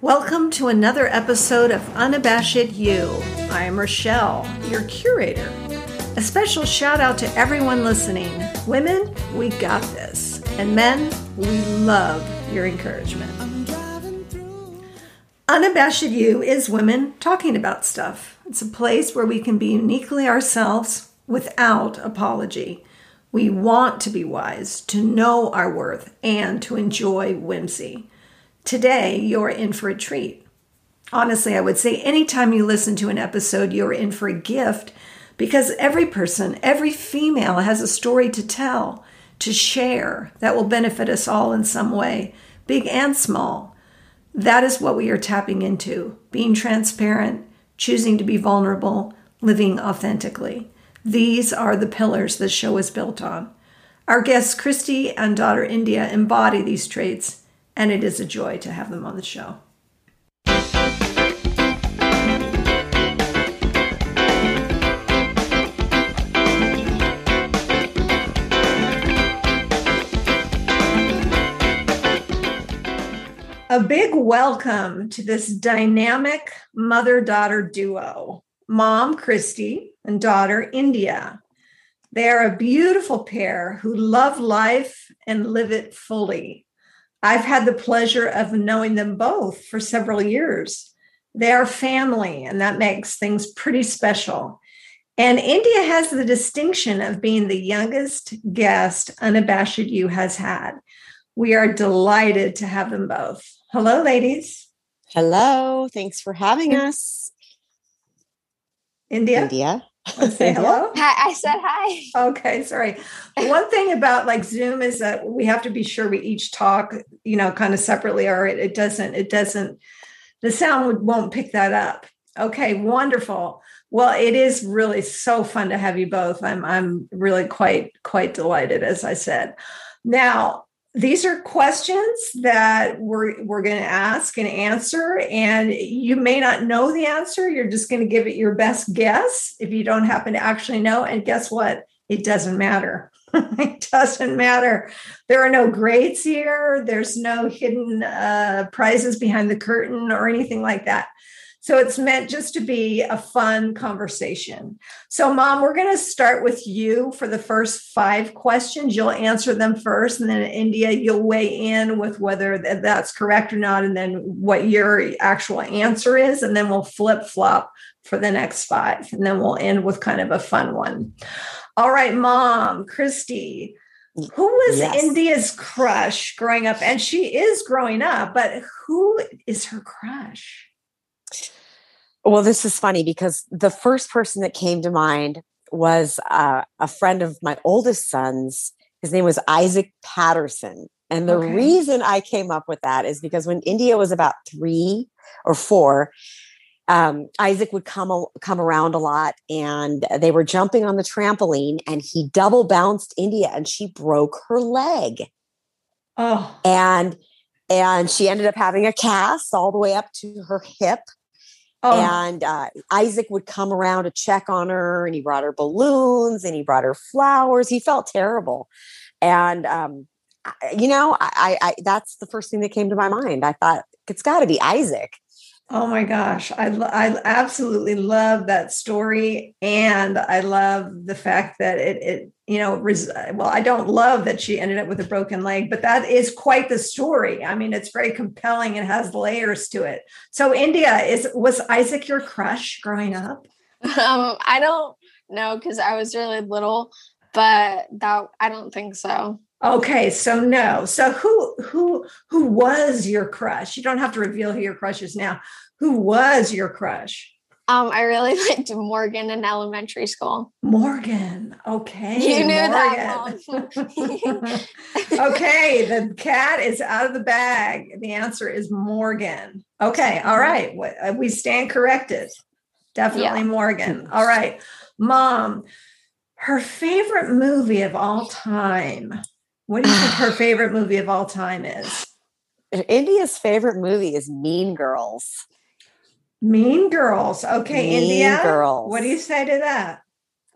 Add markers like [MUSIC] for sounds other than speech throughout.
Welcome to another episode of Unabashed You. I am Rochelle, your curator. A special shout out to everyone listening. Women, we got this. And men, we love your encouragement. Unabashed You is women talking about stuff. It's a place where we can be uniquely ourselves without apology. We want to be wise, to know our worth, and to enjoy whimsy. Today, you're in for a treat. Honestly, I would say anytime you listen to an episode, you're in for a gift because every person, every female has a story to tell, to share that will benefit us all in some way, big and small. That is what we are tapping into being transparent, choosing to be vulnerable, living authentically. These are the pillars this show is built on. Our guests, Christy and daughter India, embody these traits, and it is a joy to have them on the show. A big welcome to this dynamic mother daughter duo, mom Christy and daughter India. They are a beautiful pair who love life and live it fully. I've had the pleasure of knowing them both for several years. They are family, and that makes things pretty special. And India has the distinction of being the youngest guest Unabashed You has had. We are delighted to have them both. Hello, ladies. Hello. Thanks for having us. India. India. Say [LAUGHS] hello. Hi, I said hi. Okay, sorry. One thing about like Zoom is that we have to be sure we each talk, you know, kind of separately, or it, it doesn't, it doesn't, the sound won't pick that up. Okay, wonderful. Well, it is really so fun to have you both. I'm I'm really quite quite delighted, as I said. Now, these are questions that we're we're going to ask and answer and you may not know the answer. You're just going to give it your best guess if you don't happen to actually know and guess what? It doesn't matter. [LAUGHS] It doesn't matter. There are no grades here. There's no hidden uh, prizes behind the curtain or anything like that so it's meant just to be a fun conversation. So, mom, we're going to start with you for the first five questions. You'll answer them first, and then in India, you'll weigh in with whether that's correct or not, and then what your actual answer is. And then we'll flip flop for the next five. And then we'll end with kind of a fun one. All right, mom, Christy. Who was yes. India's crush growing up? And she is growing up, but who is her crush? Well, this is funny because the first person that came to mind was uh, a friend of my oldest son's. His name was Isaac Patterson. And the okay. reason I came up with that is because when India was about three or four, um, Isaac would come come around a lot, and they were jumping on the trampoline, and he double bounced India, and she broke her leg. Oh, and and she ended up having a cast all the way up to her hip. Oh. And uh, Isaac would come around to check on her, and he brought her balloons and he brought her flowers. He felt terrible, and um, you know, I, I, that's the first thing that came to my mind. I thought it's got to be Isaac. Oh my gosh, I I absolutely love that story, and I love the fact that it it you know res- well I don't love that she ended up with a broken leg, but that is quite the story. I mean, it's very compelling and has layers to it. So, India is was Isaac your crush growing up? Um, I don't know because I was really little, but that I don't think so. Okay, so no. So who who who was your crush? You don't have to reveal who your crush is now. Who was your crush? Um, I really [LAUGHS] liked Morgan in elementary school. Morgan. Okay. You knew Morgan. that. [LAUGHS] okay, the cat is out of the bag. The answer is Morgan. Okay, all right. Uh, we stand corrected. Definitely yeah. Morgan. All right. Mom, her favorite movie of all time. What do you think her favorite movie of all time is? India's favorite movie is Mean Girls. Mean Girls. Okay, mean India. Girls. What do you say to that?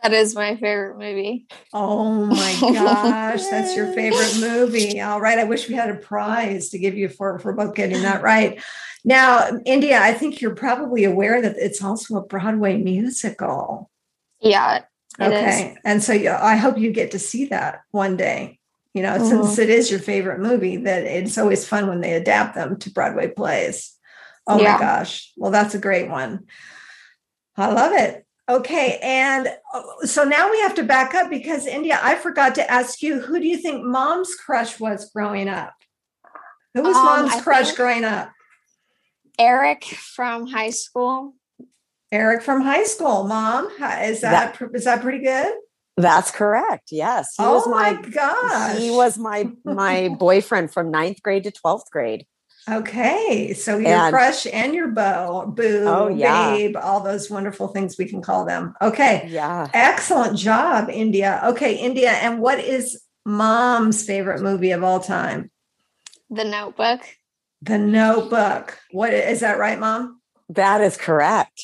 That is my favorite movie. Oh my [LAUGHS] gosh, that's your favorite movie. All right. I wish we had a prize to give you for, for both getting that right. Now, India, I think you're probably aware that it's also a Broadway musical. Yeah. okay. Is. And so I hope you get to see that one day. You know, mm-hmm. since it is your favorite movie, that it's always fun when they adapt them to Broadway plays. Oh yeah. my gosh. Well, that's a great one. I love it. Okay. And uh, so now we have to back up because, India, I forgot to ask you who do you think mom's crush was growing up? Who was um, mom's I crush growing up? Eric from high school. Eric from high school, mom. Is that, that is that pretty good? That's correct. Yes. He oh was my, my gosh. He was [LAUGHS] my my boyfriend from ninth grade to 12th grade. Okay. So your and, crush and your beau, oh, boo, oh, yeah. babe, all those wonderful things we can call them. Okay. Yeah. Excellent job, India. Okay, India. And what is mom's favorite movie of all time? The Notebook. The Notebook. What is that right, mom? That is correct.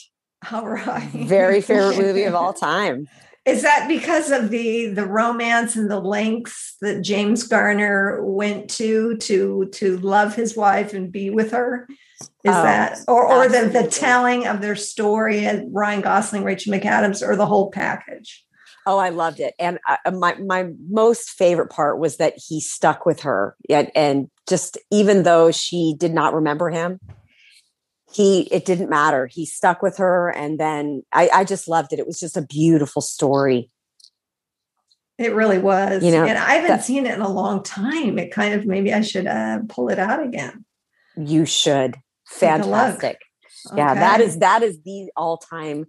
All right. Very favorite movie of all [LAUGHS] time. Is that because of the the romance and the lengths that James Garner went to to to love his wife and be with her? Is oh, that or or the, the telling of their story and Ryan Gosling, Rachel McAdams, or the whole package? Oh, I loved it, and I, uh, my my most favorite part was that he stuck with her, and, and just even though she did not remember him, he it didn't matter. He stuck with her and then I, I just loved it. It was just a beautiful story. It really was you know and i haven't that, seen it in a long time. It kind of maybe i should uh, pull it out again. You should. Fantastic. Yeah okay. that is that is the all-time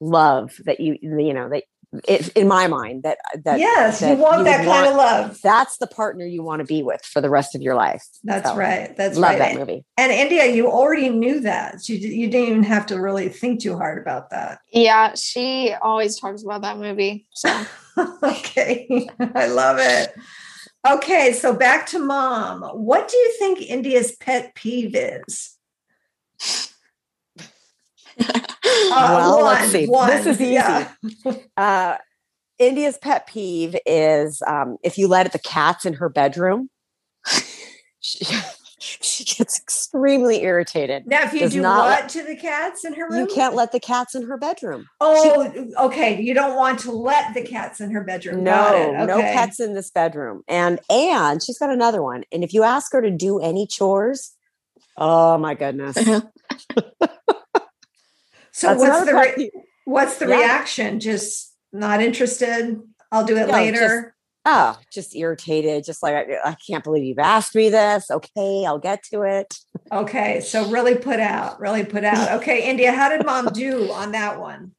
love that you you know that it, in my mind that that yes that you want you that kind want, of love. that's the partner you want to be with for the rest of your life. That's so, right that's love right. that movie. and india you already knew that. You, you didn't even have to really think too hard about that. Yeah she always talks about that movie so. [LAUGHS] Okay i love it. Okay so back to mom. What do you think india's pet peeve is [LAUGHS] well, one, let's see. One. This is easy. Yeah. [LAUGHS] uh, India's pet peeve is um, if you let the cats in her bedroom. [LAUGHS] she, she gets extremely irritated. Now, if you Does do what let, to the cats in her room? You can't let the cats in her bedroom. Oh, she, okay. You don't want to let the cats in her bedroom. No, okay. no pets in this bedroom. And and she's got another one. And if you ask her to do any chores, oh my goodness. So That's what's the re- what's the yeah. reaction? Just not interested. I'll do it no, later. Just, oh, just irritated. Just like I, I, can't believe you've asked me this. Okay, I'll get to it. Okay, so really put out, really put out. [LAUGHS] Okay, India, how did mom do on that one?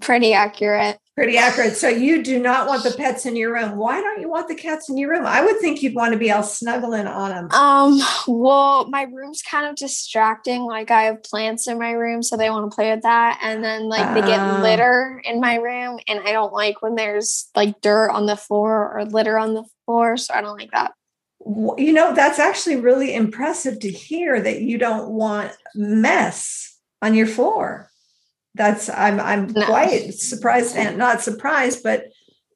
Pretty accurate. Pretty accurate. So you do not want the pets in your room. Why don't you want the cats in your room? I would think you'd want to be all snuggling on them. Um, well, my room's kind of distracting. Like I have plants in my room, so they want to play with that. And then like they get ah. litter in my room, and I don't like when there's like dirt on the floor or litter on the floor. So I don't like that. You know, that's actually really impressive to hear that you don't want mess on your floor that's i'm i'm no. quite surprised and not surprised but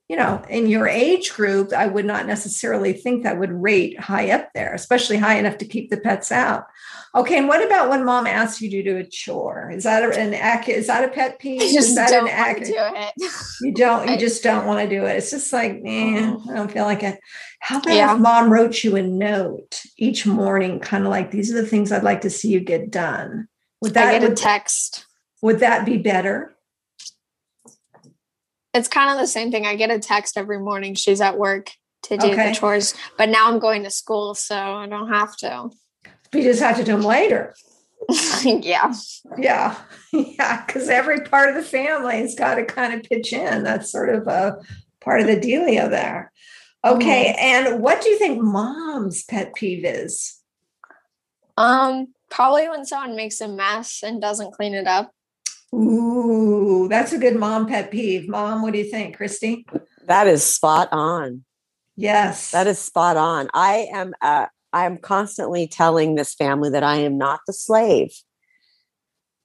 you know in your age group i would not necessarily think that would rate high up there especially high enough to keep the pets out. Okay and what about when mom asks you to do a chore? Is that an accurate is that a pet peeve? I just is that don't an accurate do it. you don't you I, just don't want to do it. It's just like man mm-hmm. i don't feel like it. How about yeah. if mom wrote you a note each morning kind of like these are the things i'd like to see you get done. Would that I get a text would that be better? It's kind of the same thing. I get a text every morning. She's at work to do okay. the chores, but now I'm going to school, so I don't have to. You just have to do them later. [LAUGHS] yeah. Yeah. [LAUGHS] Yeah. Because every part of the family's got to kind of pitch in. That's sort of a part of the dealio there. Okay. Mm-hmm. And what do you think mom's pet peeve is? Um, probably when someone makes a mess and doesn't clean it up. Ooh, that's a good mom pet peeve. Mom, what do you think, Christy? That is spot on. Yes. That is spot on. I am uh, I am constantly telling this family that I am not the slave.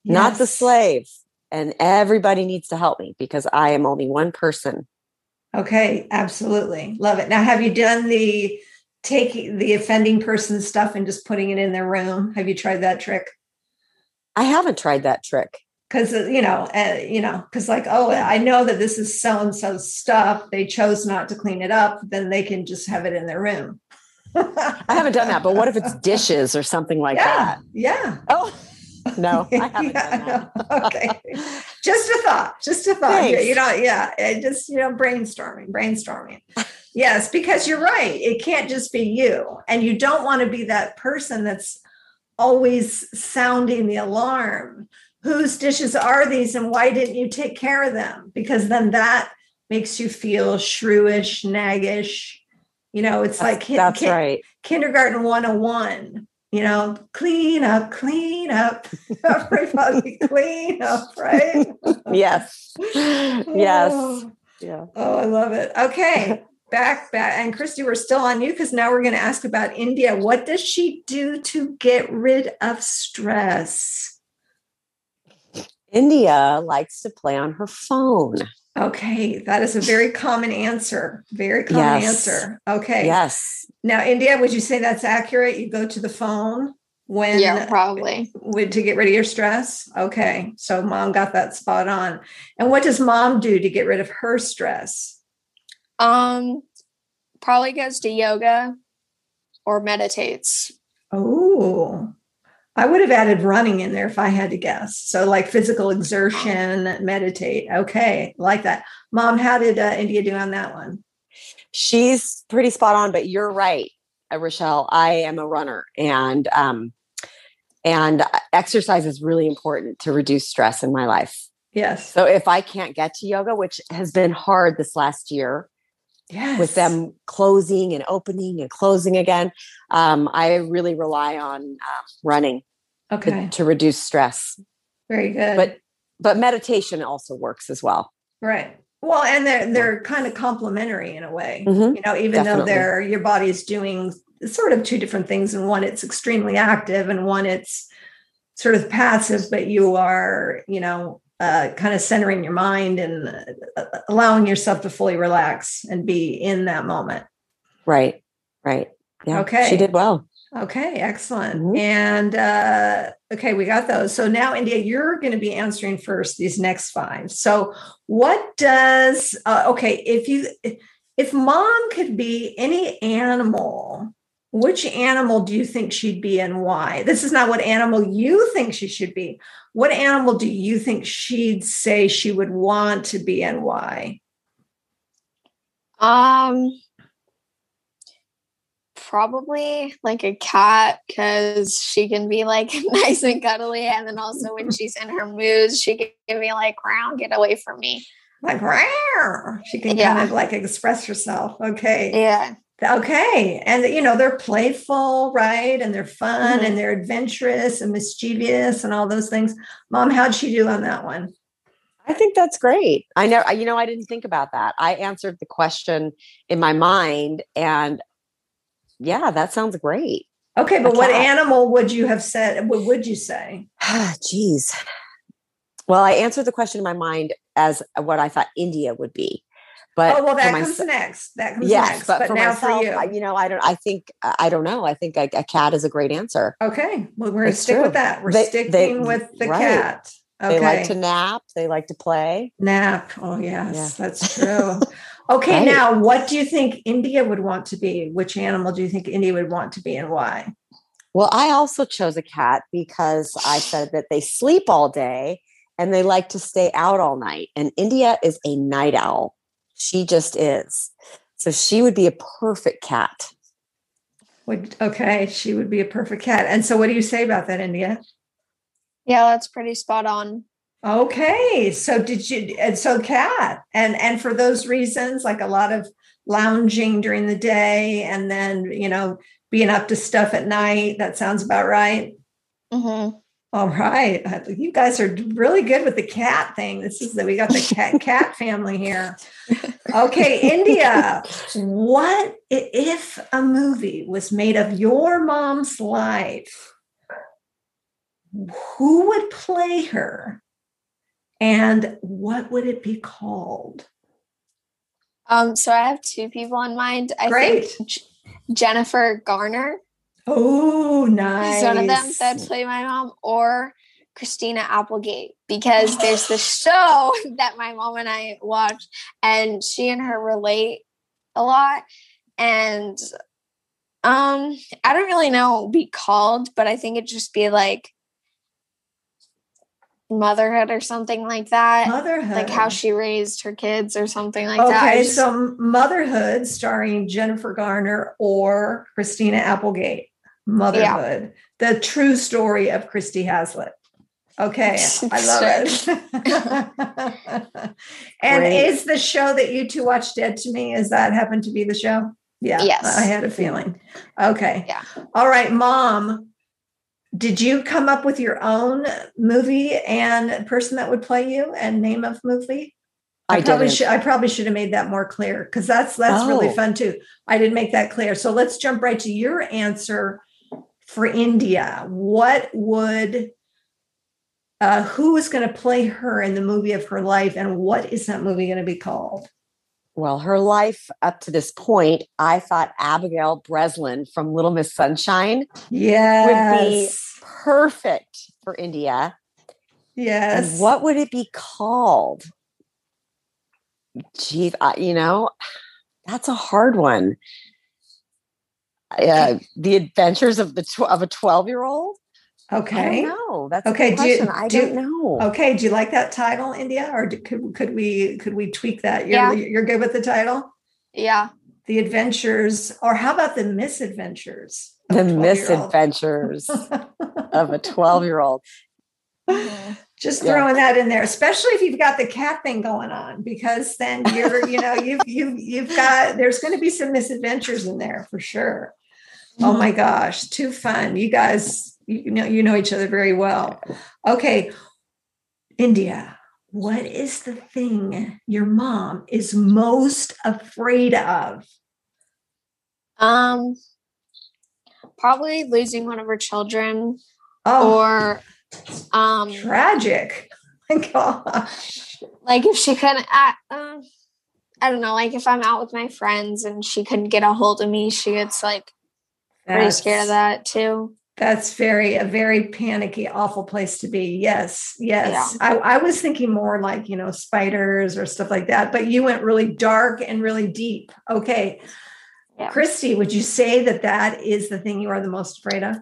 Yes. Not the slave. and everybody needs to help me because I am only one person. Okay, absolutely. Love it. Now, have you done the taking the offending person stuff and just putting it in their room? Have you tried that trick? I haven't tried that trick. Because uh, you know, uh, you know, because like, oh, I know that this is so and so stuff. They chose not to clean it up. Then they can just have it in their room. I haven't done that, but what if it's [LAUGHS] dishes or something like yeah, that? Yeah. Oh, no, [LAUGHS] I haven't yeah, okay. just a thought. Just a thought. Thanks. You know, yeah. Just, you know, brainstorming, brainstorming. yes, because you're right. It can't just be you. And you don't want to be that person that's always sounding the alarm. Whose dishes are these and why didn't you take care of them? Because then that makes you feel shrewish, naggish. You know, it's that's, like that's right. kindergarten 101 you know, clean up, clean up, [LAUGHS] everybody clean up, right? [LAUGHS] yes. Yes. Oh. [SIGHS] Yeah. Oh, I love it. Okay. [LAUGHS] Back, back. And Christy, we're still on you because now we're going to ask about India. What does she do to get rid of stress? India likes to play on her phone. Okay, that is a very common answer. Very common yes. answer. Okay. Yes. Now, India, would you say that's accurate? You go to the phone when yeah, probably would to get rid of your stress. Okay, so mom got that spot on. And what does mom do to get rid of her stress? Um, probably goes to yoga or meditates. Oh, I would have added running in there if I had to guess. So, like physical exertion, meditate. Okay, like that. Mom, how did uh, India do on that one? She's pretty spot on, but you're right, uh, Rochelle. I am a runner, and um, and uh, exercise is really important to reduce stress in my life. Yes. So if I can't get to yoga, which has been hard this last year, yes. with them closing and opening and closing again, um, I really rely on uh, running okay. to, to reduce stress. Very good. But but meditation also works as well. Right. Well and they're they're kind of complementary in a way. Mm-hmm. you know even Definitely. though they're your body's doing sort of two different things and one it's extremely active and one it's sort of passive but you are you know uh, kind of centering your mind and uh, allowing yourself to fully relax and be in that moment. Right. Right. Yeah. Okay. she did well Okay, excellent. Mm-hmm. And uh, okay, we got those. So now, India, you're going to be answering first these next five. So, what does uh, okay if you if mom could be any animal, which animal do you think she'd be and why? This is not what animal you think she should be. What animal do you think she'd say she would want to be and why? Um probably like a cat because she can be like [LAUGHS] nice and cuddly and then also when [LAUGHS] she's in her moods she can be like round get away from me like Rawr. she can yeah. kind of like express herself okay yeah okay and you know they're playful right and they're fun mm-hmm. and they're adventurous and mischievous and all those things mom how'd she do on that one I think that's great. I know, you know, I didn't think about that. I answered the question in my mind and yeah, that sounds great. Okay, but what animal would you have said? What would you say? [SIGHS] Jeez. Well, I answered the question in my mind as what I thought India would be. But oh well, that comes next. That comes yes, next. But, but for now myself, for you, you know, I don't. I think I don't know. I think a, a cat is a great answer. Okay, well, we're going to stick true. with that. We're they, sticking they, with the right. cat. Okay. They like to nap. They like to play. Nap. Oh yes, yeah. that's [LAUGHS] true. Okay, right. now what do you think India would want to be? Which animal do you think India would want to be and why? Well, I also chose a cat because I said that they sleep all day and they like to stay out all night. And India is a night owl. She just is. So she would be a perfect cat. Would okay, she would be a perfect cat. And so what do you say about that, India? Yeah, that's pretty spot on. Okay, so did you? And so cat, and and for those reasons, like a lot of lounging during the day, and then you know being up to stuff at night. That sounds about right. Mm-hmm. All right, you guys are really good with the cat thing. This is that we got the [LAUGHS] cat cat family here. [LAUGHS] Okay, India. What if a movie was made of your mom's life? Who would play her? And what would it be called? Um, so I have two people in mind. I Great. think J- Jennifer Garner Oh, nice. is one of them that play my mom, or Christina Applegate, because there's this show [LAUGHS] that my mom and I watch, and she and her relate a lot. And um, I don't really know what it would be called, but I think it'd just be like motherhood or something like that. Motherhood. Like how she raised her kids or something like that. Okay, just- so Motherhood starring Jennifer Garner or Christina Applegate. Motherhood. The true story of Christy Haslett. Okay, [LAUGHS] I love it. [LAUGHS] and Great. is the show that you two watch Dead to Me? Is that happened to be the show? Yeah. Yes. I had a feeling. Okay. Yeah. All right, mom. Did you come up with your own movie and person that would play you and name of movie? I probably didn't. should I probably should have made that more clear because that's that's really Oh. fun too. I didn't make that clear. So let's jump right to your answer for India. What would uh, who is going to play her in the movie of her life, and what is that movie going to be called? Well, her life up to this point, I thought Abigail Breslin from Little Miss Sunshine Yes, would be perfect for India. yes. And what would it be called? Geez, I, you know, that's a hard one. Uh, the Adventures of the tw- of a twelve year old. I Okay, don't know. That's Okay, okay. do you- question. I do- don't know. okay. Do you like that title, India, or do, could could we could we tweak that? You're, Yeah. you're good with the title. yeah. The Adventures, or how about the Misadventures? the misadventures of a [LAUGHS] twelve year old. Mm-hmm. Just Yeah. throwing that in there, especially if you've got the cat thing going on, because then you're, you know, you've you've you've got there's going to be some misadventures in there for sure. Oh my mm-hmm. gosh, too fun! You guys, you know, you know each other very well. Okay, India, what is the thing your mom is most afraid of? Um, probably losing one of her children, Oh, or um, tragic! My gosh. like if she couldn't. I, uh, I don't know. Like if I'm out with my friends and she couldn't get a hold of me, she gets like pretty scared of that too. That's very a very panicky, awful place to be. Yes, yes. I, I was thinking more like you know spiders or stuff like that, but you went really dark and really deep. Okay, Yeah. Christy, would you say that that is the thing you are the most afraid of?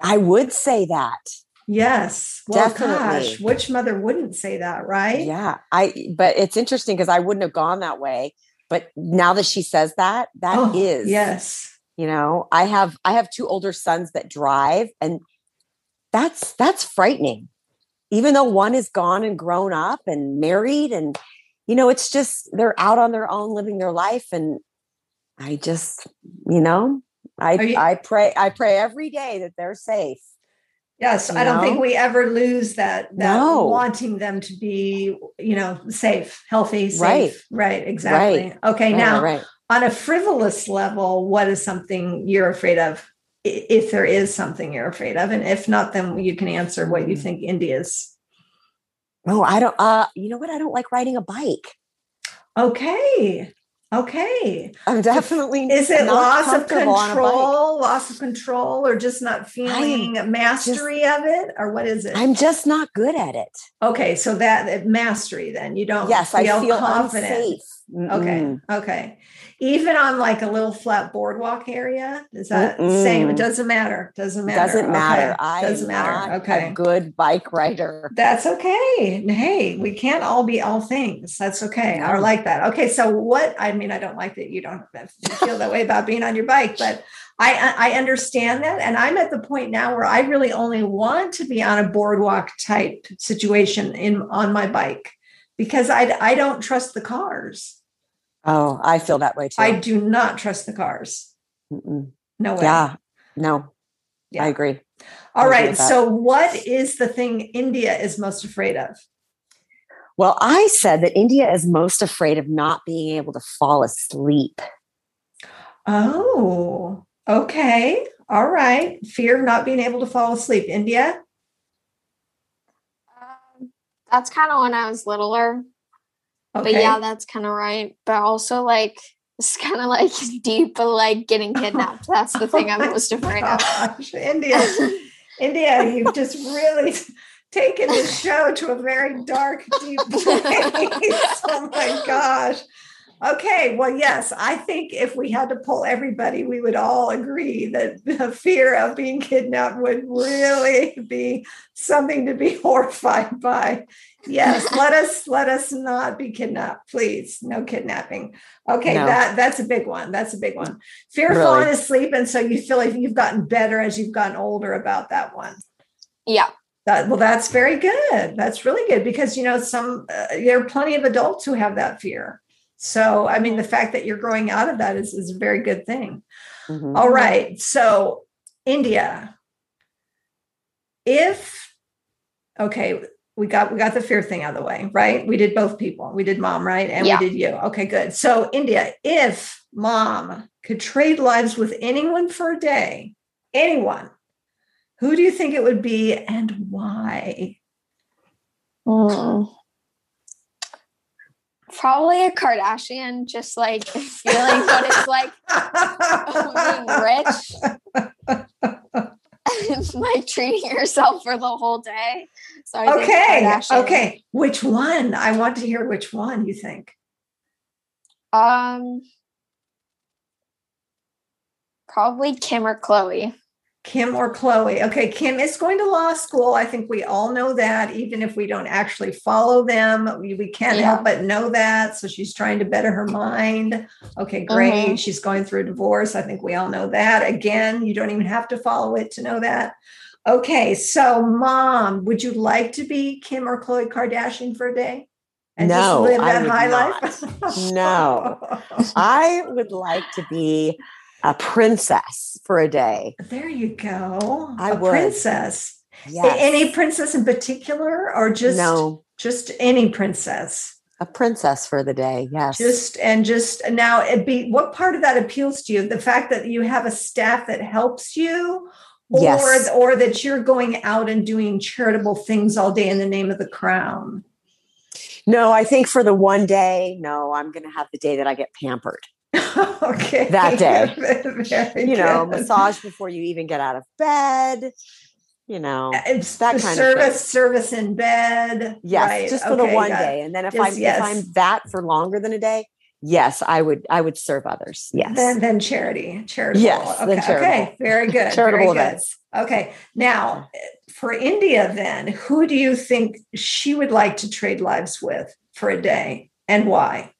I would say that. Yes, well, Definitely. gosh, which mother wouldn't say that, right? Yeah. I but it's interesting because I wouldn't have gone that way. But now that she says that, that oh, is Oh, yes. You know i have i have two older sons that drive and that's that's frightening even though one is gone and grown up and married and you know it's just they're out on their own living their life and i just you know i you- i pray i pray every day that they're safe Yes, You I don't think we ever lose that that No. wanting them to be, you know, safe, healthy, safe. Right. Right, exactly. Okay, Right, now right, right. On a frivolous level, what is something you're afraid of? If there is something you're afraid of, and if not, then you can answer what you Mm. think India's. oh i don't uh you know what i don't like riding a bike Okay, okay. i'm definitely Is it loss of comfortable on a bike. control, loss of control, or just not feeling mastery of it, or what is it? i'm just not good at it okay, so that mastery, then you don't. yes i feel confident. unsafe Okay. Okay. Even on like a little flat boardwalk area, is that same? It doesn't matter. Doesn't matter. Doesn't matter. Okay. I Doesn't matter. not Okay. a good bike rider. That's okay. Hey, we can't all be all things. That's okay. I like that. Okay. So what I mean, I don't like that you don't feel that way about being on your bike, but I I understand that. And I'm at the point now where I really only want to be on a boardwalk type situation in on my bike because I I don't trust the cars. Oh, I feel that way too. I do not trust the cars. Mm-mm. No way. yeah, no, Yeah. I agree. All I agree right. with that. So, what is the thing India is most afraid of? Well, I said that India is most afraid of not being able to fall asleep. Oh, okay. All right. Fear of not being able to fall asleep. India? Um, That's kind of when I was littler. Okay. But yeah, that's kind of right. But also like [LAUGHS] it's kind of like deep, but like getting kidnapped. That's the thing I'm [LAUGHS] oh most afraid of. India, [LAUGHS] India, you've just really taken the show to a very dark, deep place. oh my gosh. Okay, well, yes, I think if we had to pull everybody, we would all agree that the fear of being kidnapped would really be something to be [LAUGHS] horrified by. Yes, let us let us not be kidnapped, please. No kidnapping. Okay, no. that that's a big one. That's a big one. Fear of really? falling asleep, and so you feel like you've gotten better as you've gotten older about that one. Yeah. That, well, that's very good. That's really good because you know some uh, there are plenty of adults who have that fear so, I mean, the fact that you're growing out of that is, is a very good thing. Mm-hmm. All right. So, India, if, okay, we got we got the fear thing out of the way, right? We did both people. We did mom, right? And yeah. we did you. Okay, good. So, India, if mom could trade lives with anyone for a day, anyone, who do you think it would be and why? Mm probably a Kardashian, just like [LAUGHS] feeling what it's like being rich. [LAUGHS] like treating yourself for the whole day. So I okay, okay. Which one? I want to hear which one you think. Um, probably Kim or Khloe. Kim or Khloe. Okay, Kim is going to law school. I think we all know that, even if we don't actually follow them. We, we can't yeah. help but know that. So she's trying to better her mind. Okay, great. Mm-hmm. She's going through a divorce. I think we all know that. Again, you don't even have to follow it to know that. Okay, so mom, would you like to be Kim or Khloe Kardashian for a day? And no, just live that high not. life? [LAUGHS] no. [LAUGHS] I would like to be a princess for a day. There you go. I a would. princess. Yes. Any princess in particular, or just no, just any princess? A princess for the day, yes. Just and just now, it be what part of that appeals to you? The fact that you have a staff that helps you, or yes. or that you're going out and doing charitable things all day in the name of the crown. No, I think for the one day, no, I'm going to have the day that I get pampered. [LAUGHS] okay. That day. [LAUGHS] you good. know, massage before you even get out of bed. You know, it's that kind service, of service, service in bed. Yes, right. just for okay, the one day, and then if I'm yes. if I'm that for longer than a day, yes, I would I would serve others. Yes, then then charity, charitable. Yes, okay, okay, very [LAUGHS] good, charitable very events. Good. Okay, now for India, then who do you think she would like to trade lives with for a day, and why?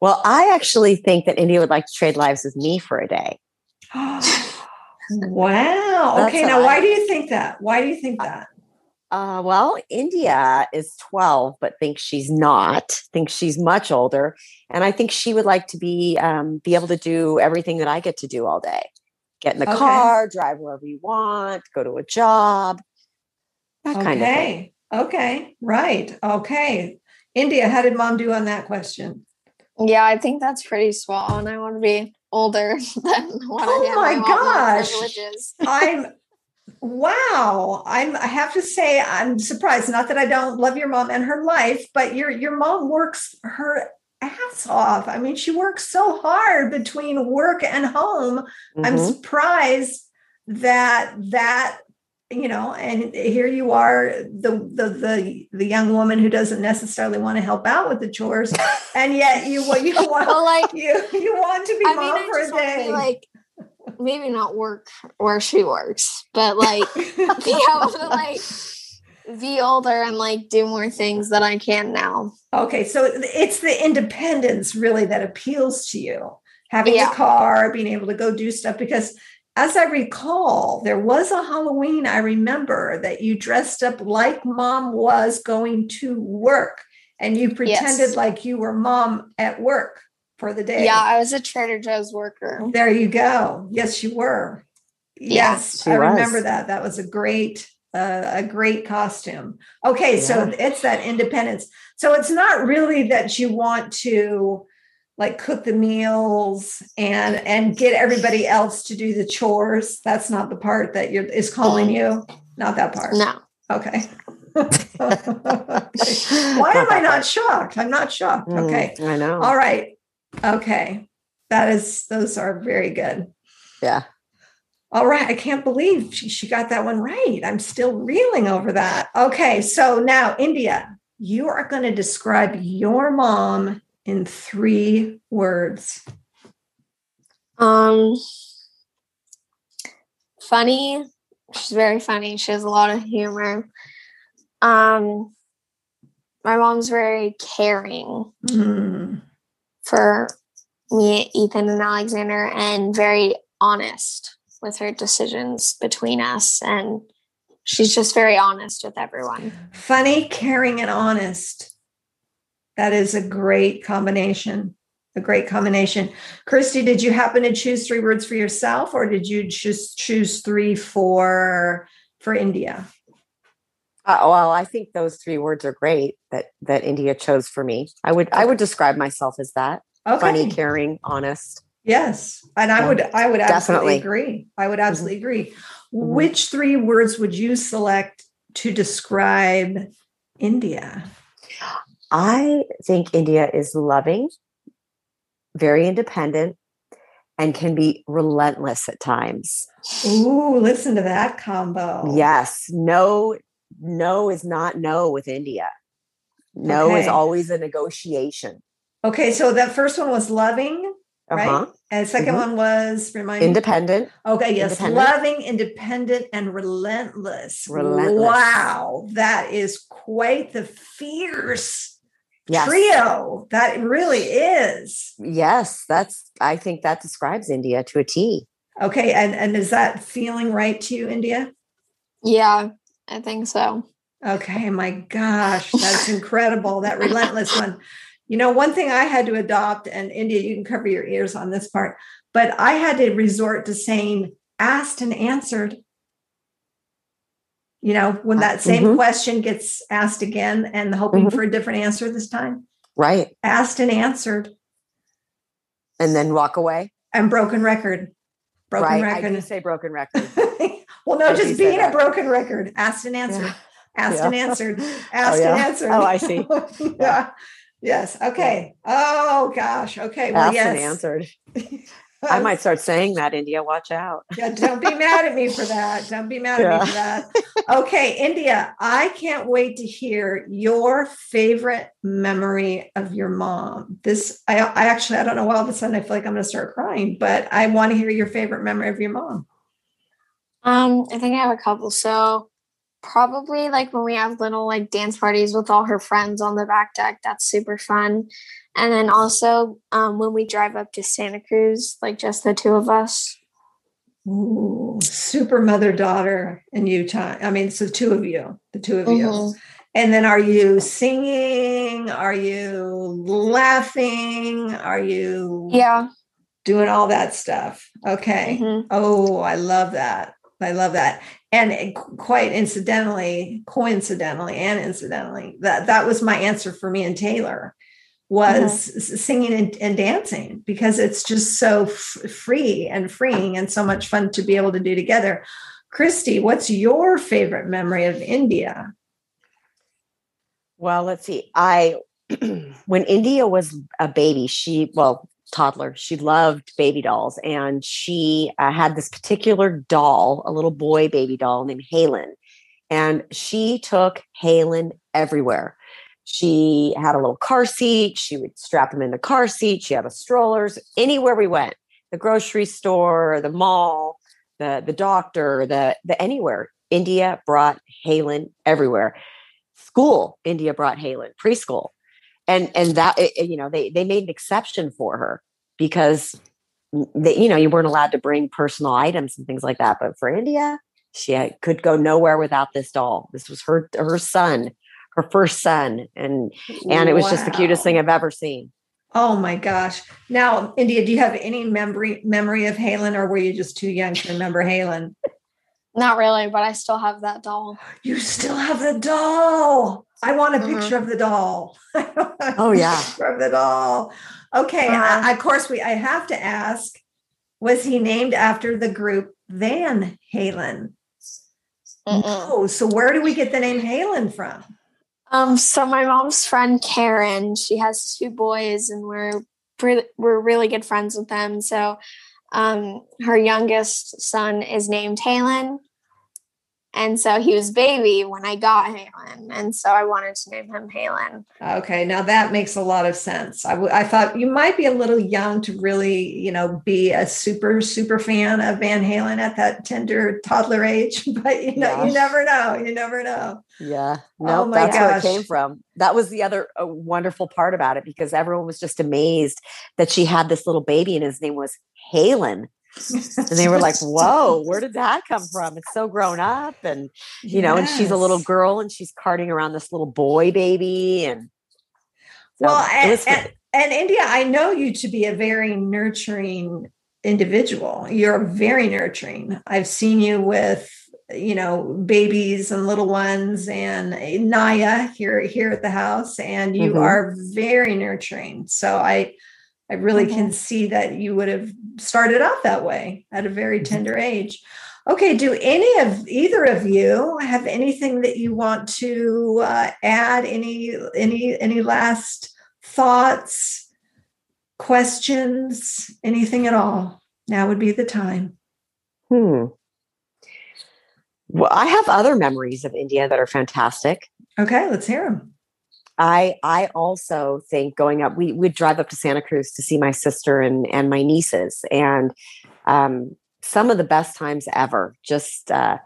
Well, I actually think that India would like to trade lives with me for a day. [GASPS] wow. okay. Now, why do you think that? Why do you think that? Uh, well, India is 12, but thinks she's not, thinks she's much older. And I think she would like to be, um, be able to do everything that I get to do all day. Get in the okay. car, drive wherever you want, go to a job, that okay. kind of thing. Okay. Right. Okay. India, how did mom do on that question? Yeah, I think that's pretty swell, and I want to be older [LAUGHS] than what oh I am. my gosh! [LAUGHS] I'm wow. I'm. I have to say, I'm surprised. Not that I don't love your mom and her life, but your your mom works her ass off. I mean, she works so hard between work and home. Mm-hmm. I'm surprised that that you know and here you are the, the the the young woman who doesn't necessarily want to help out with the chores [LAUGHS] and yet you you want well, like you you want to be I mom mean, for a day like maybe not work where she works but like [LAUGHS] [LAUGHS] be able to like be older and like do more things that I can now. Okay, so it's the independence really that appeals to you. Having yeah. a car, being able to go do stuff because as I recall, there was a Halloween I remember that you dressed up like mom was going to work and you pretended yes. like you were mom at work for the day. Yeah, I was a Trader Joe's worker. There you go. Yes, you were. Yes, yes I remember that. That was a great uh, a great costume. Okay, yeah. so it's that independence. So it's not really that you want to like cook the meals and and get everybody else to do the chores that's not the part that you're is calling you not that part no okay [LAUGHS] Why am I not shocked? I'm not shocked. Mm, Okay. I know. All right. Okay. That is, those are very good. Yeah. All right. I can't believe she, she got that one right. I'm still reeling over that. Okay. So now, India, you are going to describe your mom in three words. Um, funny. She's very funny. She has a lot of humor. Um, my mom's very caring Hmm. for me, Ethan, and Alexander, and very honest with her decisions between us. And she's just very honest with everyone. Funny, caring, and honest. That is a great combination. A great combination. Christy, did you happen to choose three words for yourself, or did you just choose three for for India? Uh, well, I think those three words are great that that India chose for me. I would I would describe myself as that Okay. funny, caring, honest. Yes, and I Yeah, would I would absolutely definitely. agree. I would absolutely agree. Which three words would you select to describe India? I think India is loving, very independent, and can be relentless at times. Ooh, listen to that combo. Yes, no, no is not no with India. No is always a negotiation. Okay, so that first one was loving, right? Uh-huh. And 2nd Mhm. one was remind me. Independent. Okay, yes, Independent. loving, independent, and relentless. Relentless. Wow, that is quite the fierce Yes. trio. That really is. Yes, that's I think that describes India to a T. Okay, and and is that feeling right to you, India? Yeah, I think so. Okay, my gosh, that's [LAUGHS] incredible. That relentless one. You know, one thing I had to adopt, and India, you can cover your ears on this part, but I had to resort to saying asked and answered. You know, when that same Mhm. question gets asked again and hoping Mhm. for a different answer this time, Right. asked and answered, And then walk away. and broken record. Broken right. Record. say broken record. [LAUGHS] well, no, I just being a broken record, asked and answered. Yeah. asked Yeah. and answered asked yeah. [LAUGHS] and answered Oh, I see. [LAUGHS] yeah yes okay oh gosh okay well Asked yes and answered. I might [LAUGHS] start saying that, India. Watch out. yeah, don't be mad at me for [LAUGHS] that don't be mad at Yeah. me for that okay india i can't wait to hear your favorite memory of your mom this i, I actually i don't know why all of a sudden i feel like i'm going to start crying but i want to hear your favorite memory of your mom Um, I think I have a couple. So probably like when we have little like dance parties with all her friends on the back deck, that's super fun. And then also um, when we drive up to Santa Cruz, like just the two of us. Ooh, super mother daughter in Utah. I mean, it's the two of you, the two of you. Mhm. And then are you singing? Are you laughing? Are you Yeah. doing all that stuff? Okay. Mhm. Oh, I love that. I love that. And it- quite incidentally, coincidentally, and incidentally, that that was my answer for me and Taylor was s- singing and, and dancing because it's just so f- free and freeing and so much fun to be able to do together. Christy, what's your favorite memory of India? Well, let's see. I [CLEARS THROAT] when India was a baby, she well toddler, she loved baby dolls, and she uh, had this particular doll, a little boy baby doll named Halen, and she took Halen everywhere. She had a little car seat. She would strap him in the car seat. She had a strollers anywhere we went, the grocery store, the mall, the the doctor, the the anywhere. India brought Halen everywhere school india brought halen preschool and and that it- it, you know they they made an exception for her because they, you know you weren't allowed to bring personal items and things like that but for india she had, could go nowhere without this doll this was her her son her first son and and it was just the cutest thing i've ever seen Oh my gosh. Now, India, do you have any memory memory of Halen or were you just too young to remember Halen? [LAUGHS] Not really, but I still have that doll. You still have the doll. I want a Mhm. picture of the doll. [LAUGHS] Oh, yeah. picture of the doll. Okay. Uh-huh. I- of course, we. I have to ask: Was he named after the group Van Halen? Mm-mm. Oh, so where do we get the name Halen from? Um, so my mom's friend Karen, she has two boys, and we're pre- we're really good friends with them. So, um, her youngest son is named Halen, and so he was baby when I got Halen, and so I wanted to name him Halen. Okay, now that makes a lot of sense. I, w- I thought you might be a little young to really, you know, be a super super fan of Van Halen at that tender toddler age, [LAUGHS] but you know, Yeah. you never know. You never know. Yeah. Oh No, my that's where it came from. That was the other uh, wonderful part about it because everyone was just amazed that she had this little baby and his name was Halen. And they were like, [LAUGHS] whoa, where did that come from? It's so grown up. And, you know, and she's a little girl and she's carting around this little boy baby. And so Well, and, and, and India, I know you to be a very nurturing individual. You're very nurturing. I've seen you with, you know, babies and little ones and Naya here here at the house, and you Mhm. are very nurturing. So I I really can Mhm. see that you would have started out that way at a very Mhm. tender age. Okay, do any of either of you have anything that you want to uh, add? Any any any last thoughts, questions, anything at all? Now would be the time. hmm. Well, I have other memories of India that are fantastic. Okay, let's hear them. I I also think going up, we would drive up to Santa Cruz to see my sister and and my nieces, and um, some of the best times ever. Just uh,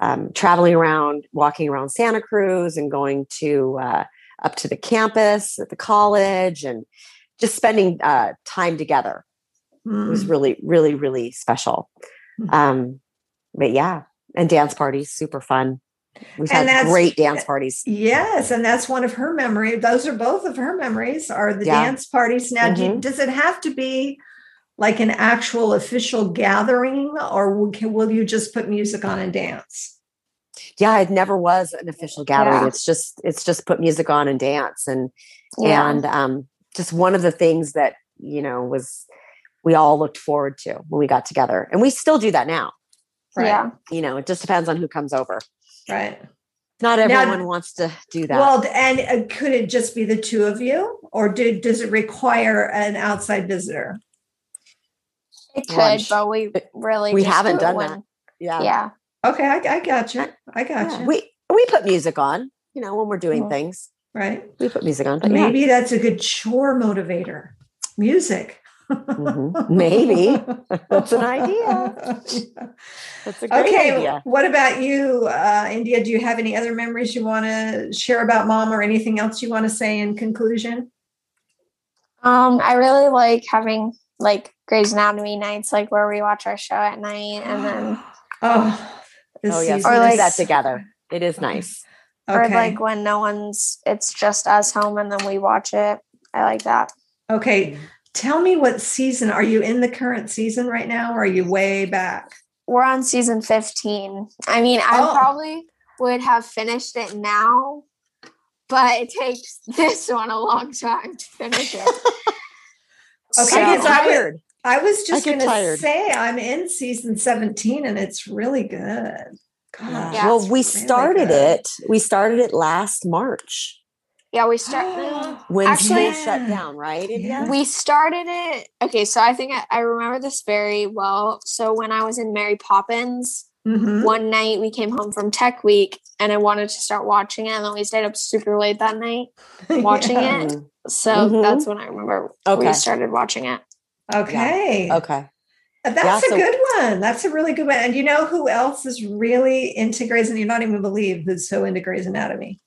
um, traveling around, walking around Santa Cruz, and going to uh, up to the campus at the college, and just spending uh, time together. It was Mm. really, really, really special. Mm. Um, but yeah, and dance parties, super fun. We've And had great dance parties. Yes, and that's one of her memories. Those are both of her memories. Are the Yeah. dance parties now? do you- Mhm. does it have to be like an actual official gathering, or will, can, will you just put music on and dance? yeah it never was an official gathering Yeah. it's just it's just put music on and dance and Yeah. and um just one of the things that you know was we all looked forward to when we got together and we still do that now Yeah. you know it just depends on who comes over right. not Now- everyone wants to do that Well, and uh, could it just be the two of you, or do, does it require an outside visitor? It could, Lunch. but we really we just haven't do done when- that yeah Yeah. Okay, I, I got you. I got Yeah. you. we we put music on you know when we're doing things right. we put music on but yeah. Maybe that's a good chore motivator. Music. Mhm. [LAUGHS] Maybe. That's an [LAUGHS] idea. that's a great okay. idea What about you, uh, India? Do you have any other memories you want to share about mom or anything else you want to say in conclusion? Um, I really like having like Grey's Anatomy nights, like where we watch our show at night, and then [GASPS] oh, this oh yes season we Or like- that together it is nice or like when no one's, it's just us home, and then we watch it. I like that. okay. Tell me what season are you in the current season right now? Or are you way back? We're on season fifteen. I mean, I Oh. probably would have finished it now, but it takes [LAUGHS] this one a long time to finish it. Okay, [LAUGHS] I because I was- I was just get going to tired. say I'm in season 17 and it's really good. Gosh, Yeah. well, we really started good. it. We started it last March yeah, we start. [GASPS] when Actually- school shut down, right? Yeah. We started it. Okay, so I think I, I remember this very well. So when I was in Mary Poppins, Mhm. one night we came home from Tech Week and I wanted to start watching it, and then we stayed up super late that night [LAUGHS] watching Yeah. it. Mm, So Mhm. that's when I remember Okay. we started watching it. Okay. Okay. That's Yeah, a so- good one. That's a really good one. And you know who else is really into Grey's and you're not even believe who's so into Grey's Anatomy.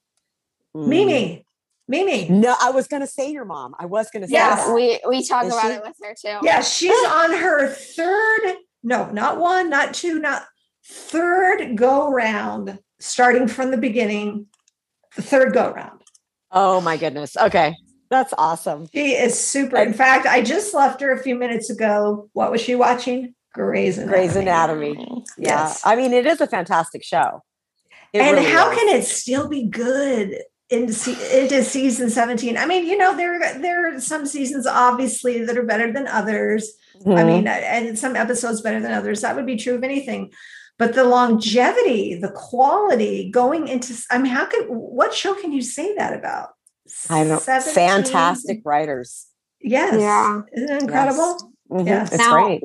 Mm. Mimi. Mimi. No, I was going to say your mom. I was going to say Yes. that. we we talk Is about she? it with her too. Yeah, she's [LAUGHS] on her third, no, not one, not two, not third go round, starting from the beginning, the third go round. Oh my goodness. Okay. That's awesome. She is super. In fact, I just left her a few minutes ago. What was she watching? Grey's Anatomy. Grey's Anatomy. Yeah. Yes. I mean, it is a fantastic show. It and really how is. can it still be good into, into season 17 i mean you know there there are some seasons obviously that are better than others i Mhm. mean and some episodes better than others that would be true of anything but the longevity, the quality going into, I mean, how could, what show can you say that about? I know. 17? Fantastic writers. Yes. Yeah. Isn't it incredible? Yes. It's Now- great.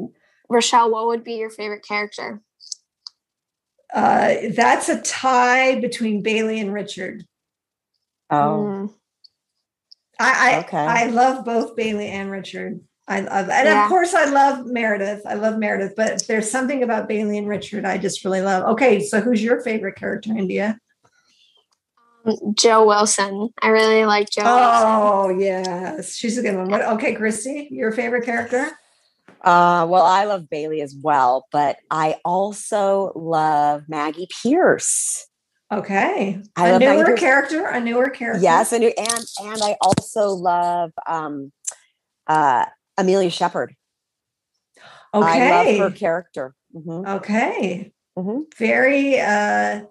Rechelle, what would be your favorite character? Uh, that's a tie between Bailey and Richard. Oh, Mm. I, I, Okay. I love both Bailey and Richard. I love, and Yeah. of course, I love Meredith. I love Meredith, but there's something about Bailey and Richard I just really love. Okay, so who's your favorite character, India? Jo Wilson. I really like Jo Wilson. Oh, yes, she's a good one. What, okay, Christy, your favorite character? Uh, well, I love Bailey as well, but I also love Maggie Pierce. Okay, I a love newer character, a newer character. Yes, and and and I also love um, uh, Amelia Shepherd. Okay. I love her character. Mhm, Okay. mhm. Very uh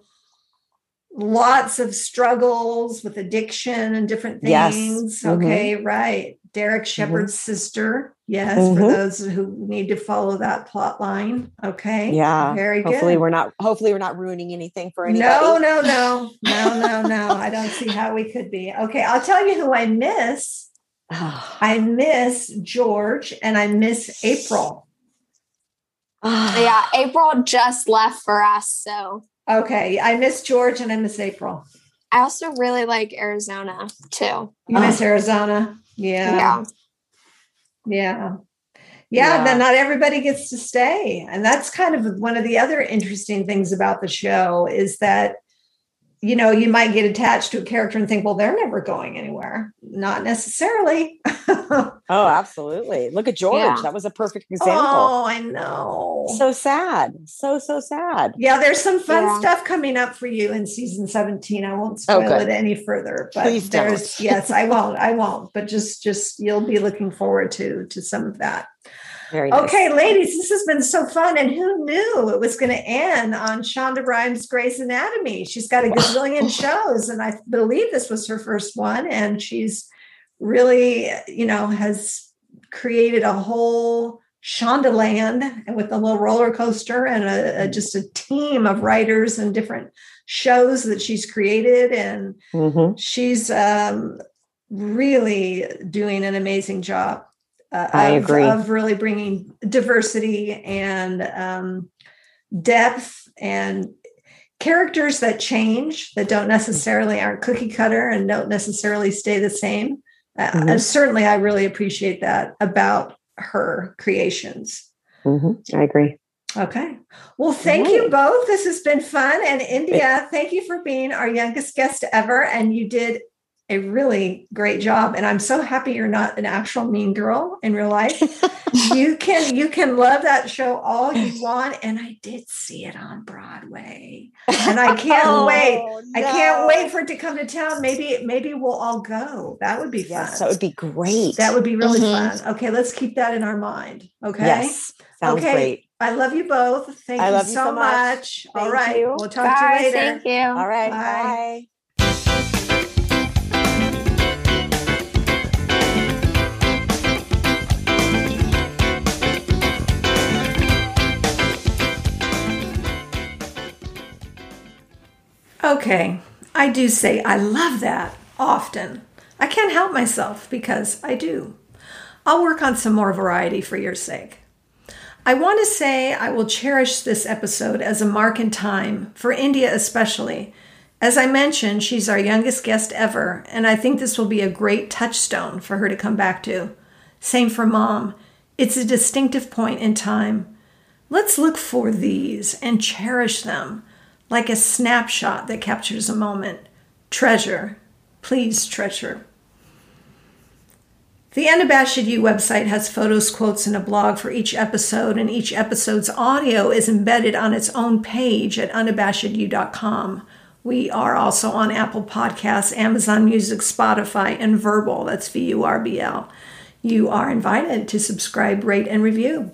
lots of struggles with addiction and different Yes. things. Mhm. Okay, right. Derek Shepherd's sister. Yes, for Mhm. those who need to follow that plot line. Okay. Yeah. Very good. Hopefully, we're not. Hopefully, we're not ruining anything for anybody. no, no, no, no, no, no. I don't see how we could be. Okay, I'll tell you who I miss. [SIGHS] I miss George and I miss April. [SIGHS] Yeah, April just left for us, so Okay, I miss George and I miss April. I also really like Arizona too. You miss Arizona? Yeah. Yeah. Yeah. Yeah. Yeah. Then not everybody gets to stay. And that's kind of one of the other interesting things about the show is that, you know, you might get attached to a character and think, well, they're never going anywhere. Not necessarily. [LAUGHS] Oh, absolutely. Look at George. Yeah. That was a perfect example. oh, I know. So sad. So so sad. yeah, there's some fun Yeah. stuff coming up for you in season 17. I won't Oh, spoil good. it any further, but Please there's yes, I won't. I won't. But just just you'll be looking forward to to some of that. Very nice. Okay, ladies, this has been so fun. And who knew it was going to end on Shonda Rhimes' Grey's Anatomy? She's got a gazillion shows, and I believe this was her first one. And she's really, you know, has created a whole Shondaland and with a little roller coaster and a, a just a team of writers and different shows that she's created. And Mhm. she's um, really doing an amazing job. Uh, I of, agree. of really bringing diversity and um, depth and characters that change that don't necessarily aren't cookie cutter and don't necessarily stay the same. Uh, Mhm. and certainly, I really appreciate that about her creations. Mhm. I agree. Okay. Well, thank you both. This has been fun. And India, thank you for being our youngest guest ever. And you did a really great job. And I'm so happy you're not an actual mean girl in real life. [LAUGHS] you can you can love that show all you want. And I did see it on Broadway. And I can't [LAUGHS] wait. Oh, I can't wait for it to come to town. Maybe maybe we'll all go. That would be fun. Yes, that would be great. that would be really Mhm. fun. Okay, let's keep that in our mind. Okay. Yes. Sounds Okay. great. I love you both. Thank I you love you so, so much. much. All Thank right. you. We'll talk to you later. Thank you. All right. Bye. Bye. Okay. I do say I love that often. I can't help myself because I do. I'll work on some more variety for your sake. I want to say I will cherish this episode as a mark in time, for India especially. As I mentioned, she's our youngest guest ever, and I think this will be a great touchstone for her to come back to. Same for mom. It's a distinctive point in time. Let's look for these and cherish them like a snapshot that captures a moment. Treasure. Please treasure. The Unabashed You website has photos, quotes, and a blog for each episode, and each episode's audio is embedded on its own page at unabashedyou.com. We are also on Apple Podcasts, Amazon Music, Spotify, and Vurbl. That's V U R B L. You are invited to subscribe, rate, and review.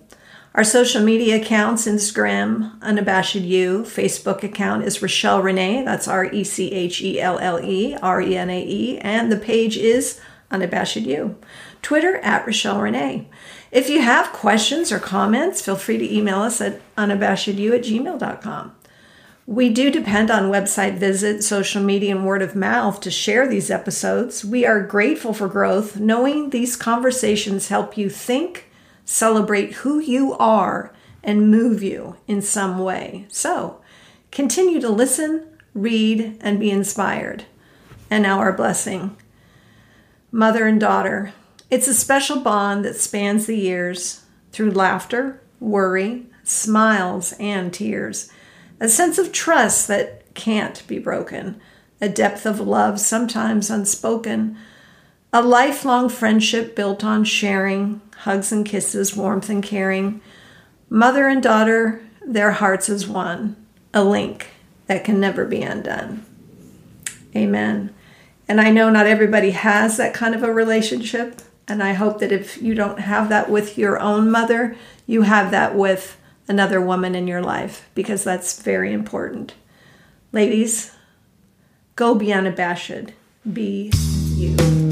Our social media accounts Instagram, Unabashed You. Facebook account is Rechelle Renae. That's R E C H E L L E R E N A E. And the page is Unabashed You. Twitter at Rechelle Renae. If you have questions or comments, feel free to email us at unabashedyou at gmail.com. We do depend on website visits, social media, and word of mouth to share these episodes. We are grateful for growth, knowing these conversations help you think, celebrate who you are, and move you in some way. So continue to listen, read, and be inspired. And now our blessing. Mother and daughter, it's a special bond that spans the years through laughter, worry, smiles, and tears. A sense of trust that can't be broken, a depth of love sometimes unspoken, a lifelong friendship built on sharing, hugs and kisses, warmth and caring. Mother and daughter, their hearts as one, a link that can never be undone. Amen. And I know not everybody has that kind of a relationship. And I hope that if you don't have that with your own mother, you have that with another woman in your life because that's very important. Ladies, go be unabashed. Be you.